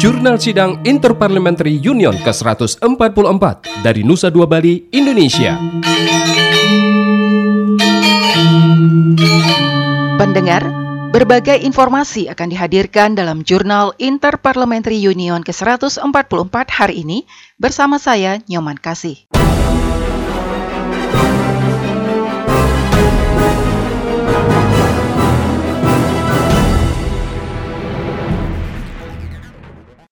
Jurnal Sidang Interparliamentary Union ke-144 dari Nusa Dua Bali, Indonesia. Pendengar, berbagai informasi akan dihadirkan dalam Jurnal Interparliamentary Union ke-144 hari ini bersama saya, Nyoman Kasih.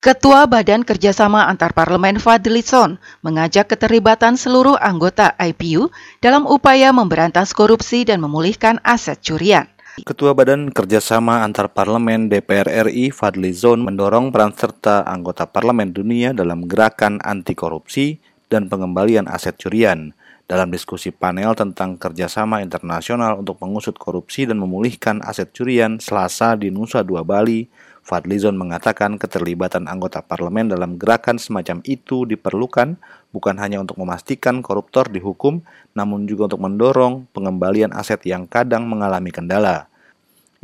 Ketua Badan Kerjasama Antar Parlemen Fadlison mengajak keterlibatan seluruh anggota IPU dalam upaya memberantas korupsi dan memulihkan aset curian. Ketua Badan Kerjasama Antar Parlemen DPR RI Fadlizon mendorong peran serta anggota parlemen dunia dalam gerakan anti korupsi dan pengembalian aset curian dalam diskusi panel tentang kerjasama internasional untuk mengusut korupsi dan memulihkan aset curian Selasa di Nusa Dua Bali, Fadlizon mengatakan keterlibatan anggota parlemen dalam gerakan semacam itu diperlukan bukan hanya untuk memastikan koruptor dihukum, namun juga untuk mendorong pengembalian aset yang kadang mengalami kendala.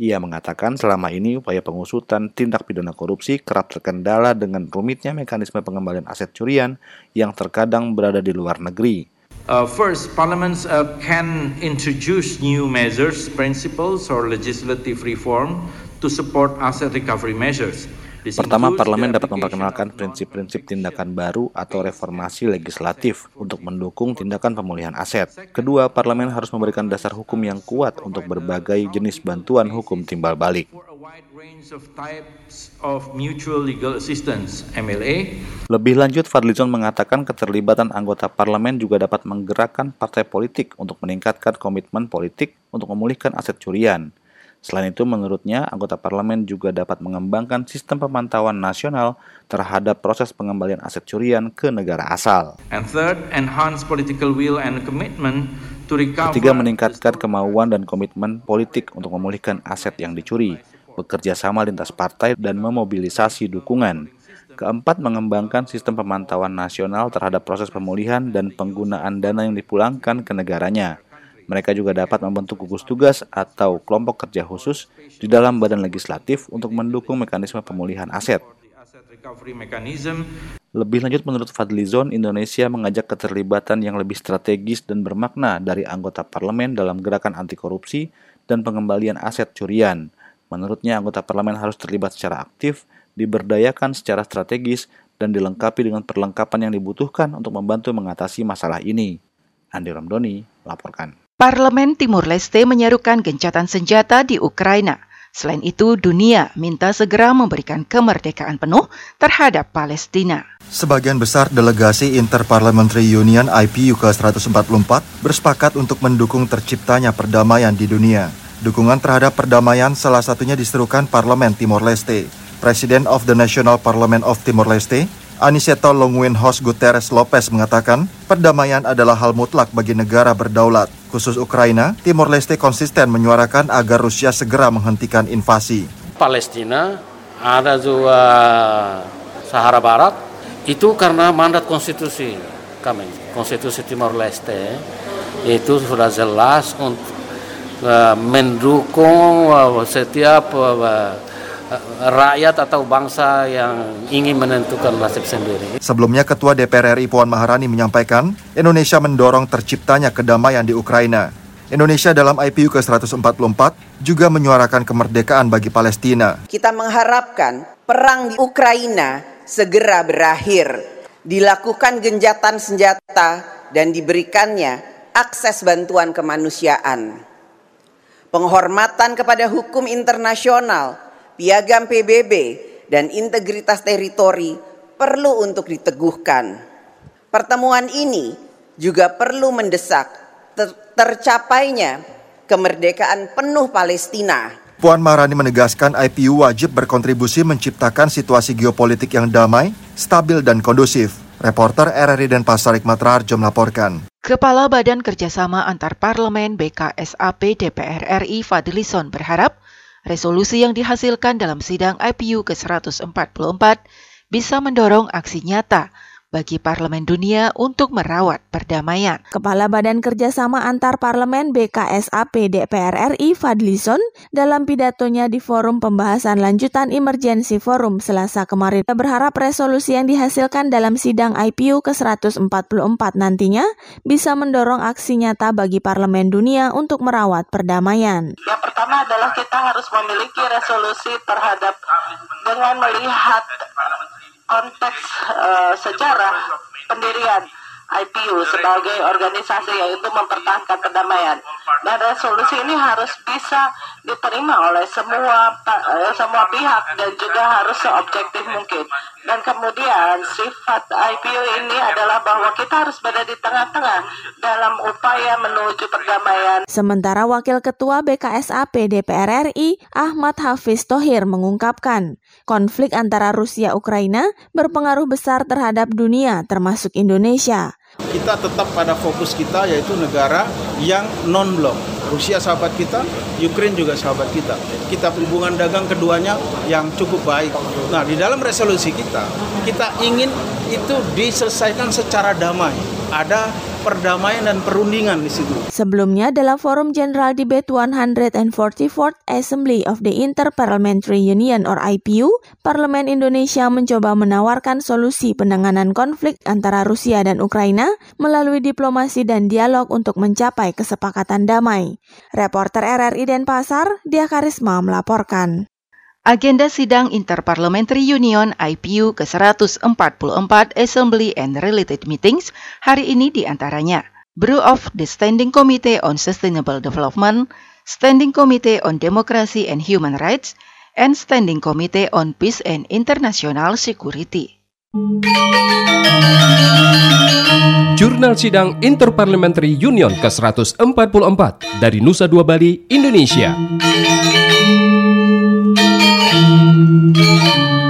Ia mengatakan selama ini upaya pengusutan tindak pidana korupsi kerap terkendala dengan rumitnya mekanisme pengembalian aset curian yang terkadang berada di luar negeri. Uh, first, parliaments uh, can introduce new measures, principles, or legislative reform to support asset recovery measures. Pertama, parlemen dapat memperkenalkan prinsip-prinsip tindakan baru atau reformasi legislatif untuk mendukung tindakan pemulihan aset. Kedua, parlemen harus memberikan dasar hukum yang kuat untuk berbagai jenis bantuan hukum timbal balik. Lebih lanjut, Fadlizon mengatakan keterlibatan anggota parlemen juga dapat menggerakkan partai politik untuk meningkatkan komitmen politik untuk memulihkan aset curian. Selain itu, menurutnya, anggota parlemen juga dapat mengembangkan sistem pemantauan nasional terhadap proses pengembalian aset curian ke negara asal. Ketiga, meningkatkan kemauan dan komitmen politik untuk memulihkan aset yang dicuri, bekerja sama lintas partai, dan memobilisasi dukungan. Keempat, mengembangkan sistem pemantauan nasional terhadap proses pemulihan dan penggunaan dana yang dipulangkan ke negaranya. Mereka juga dapat membentuk gugus tugas atau kelompok kerja khusus di dalam badan legislatif untuk mendukung mekanisme pemulihan aset. Lebih lanjut menurut Fadlizon, Indonesia mengajak keterlibatan yang lebih strategis dan bermakna dari anggota parlemen dalam gerakan anti korupsi dan pengembalian aset curian. Menurutnya anggota parlemen harus terlibat secara aktif, diberdayakan secara strategis, dan dilengkapi dengan perlengkapan yang dibutuhkan untuk membantu mengatasi masalah ini. Andi Ramdhani laporkan. Parlemen Timur Leste menyerukan gencatan senjata di Ukraina. Selain itu, dunia minta segera memberikan kemerdekaan penuh terhadap Palestina. Sebagian besar delegasi Interparliamentary Union IPU ke-144 bersepakat untuk mendukung terciptanya perdamaian di dunia. Dukungan terhadap perdamaian salah satunya diserukan Parlemen Timor Leste. Presiden of the National Parliament of Timor Leste, Aniceto Longwin-Hos Guterres Lopez mengatakan, perdamaian adalah hal mutlak bagi negara berdaulat. Khusus Ukraina, Timor Leste konsisten menyuarakan agar Rusia segera menghentikan invasi. Palestina ada juga Sahara Barat, itu karena mandat konstitusi kami, konstitusi Timor Leste itu sudah jelas untuk uh, mendukung uh, setiap rakyat atau bangsa yang ingin menentukan nasib sendiri. Sebelumnya Ketua DPR RI Puan Maharani menyampaikan Indonesia mendorong terciptanya kedamaian di Ukraina. Indonesia dalam IPU ke-144 juga menyuarakan kemerdekaan bagi Palestina. Kita mengharapkan perang di Ukraina segera berakhir, dilakukan genjatan senjata dan diberikannya akses bantuan kemanusiaan. Penghormatan kepada hukum internasional piagam PBB, dan integritas teritori perlu untuk diteguhkan. Pertemuan ini juga perlu mendesak ter tercapainya kemerdekaan penuh Palestina. Puan Maharani menegaskan IPU wajib berkontribusi menciptakan situasi geopolitik yang damai, stabil, dan kondusif. Reporter RRI dan Pasar Hikmat Rarjo melaporkan. Kepala Badan Kerjasama Antar Parlemen BKSAP DPR RI Fadlison berharap resolusi yang dihasilkan dalam sidang IPU ke-144 bisa mendorong aksi nyata bagi Parlemen Dunia untuk merawat perdamaian. Kepala Badan Kerjasama Antar Parlemen BKSAP DPR RI Fadlison dalam pidatonya di Forum Pembahasan Lanjutan Emergency Forum Selasa kemarin berharap resolusi yang dihasilkan dalam sidang IPU ke-144 nantinya bisa mendorong aksi nyata bagi Parlemen Dunia untuk merawat perdamaian. Yang pertama adalah kita harus memiliki resolusi terhadap dengan melihat konteks uh, sejarah pendirian IPU sebagai organisasi yaitu mempertahankan perdamaian. Dan resolusi ini harus bisa diterima oleh semua uh, semua pihak dan juga harus seobjektif mungkin. Dan kemudian sifat IPU ini adalah bahwa kita harus berada di tengah-tengah dalam upaya menuju perdamaian. Sementara Wakil Ketua BKSAP DPR RI Ahmad Hafiz Tohir mengungkapkan, konflik antara Rusia Ukraina berpengaruh besar terhadap dunia termasuk Indonesia. Kita tetap pada fokus kita yaitu negara yang non-blok Rusia sahabat kita, Ukraine juga sahabat kita. Kita hubungan dagang keduanya yang cukup baik. Nah, di dalam resolusi kita, kita ingin itu diselesaikan secara damai. Ada perdamaian dan perundingan di situ. Sebelumnya dalam Forum General Debate 144th Assembly of the Interparliamentary Union or IPU, Parlemen Indonesia mencoba menawarkan solusi penanganan konflik antara Rusia dan Ukraina melalui diplomasi dan dialog untuk mencapai kesepakatan damai. Reporter RRI Denpasar, Dia Karisma melaporkan. Agenda sidang Interparliamentary Union IPU ke-144 Assembly and Related Meetings hari ini di antaranya Brew of the Standing Committee on Sustainable Development, Standing Committee on Democracy and Human Rights, and Standing Committee on Peace and International Security. Jurnal Sidang Interparliamentary Union ke-144 dari Nusa Dua Bali, Indonesia. Música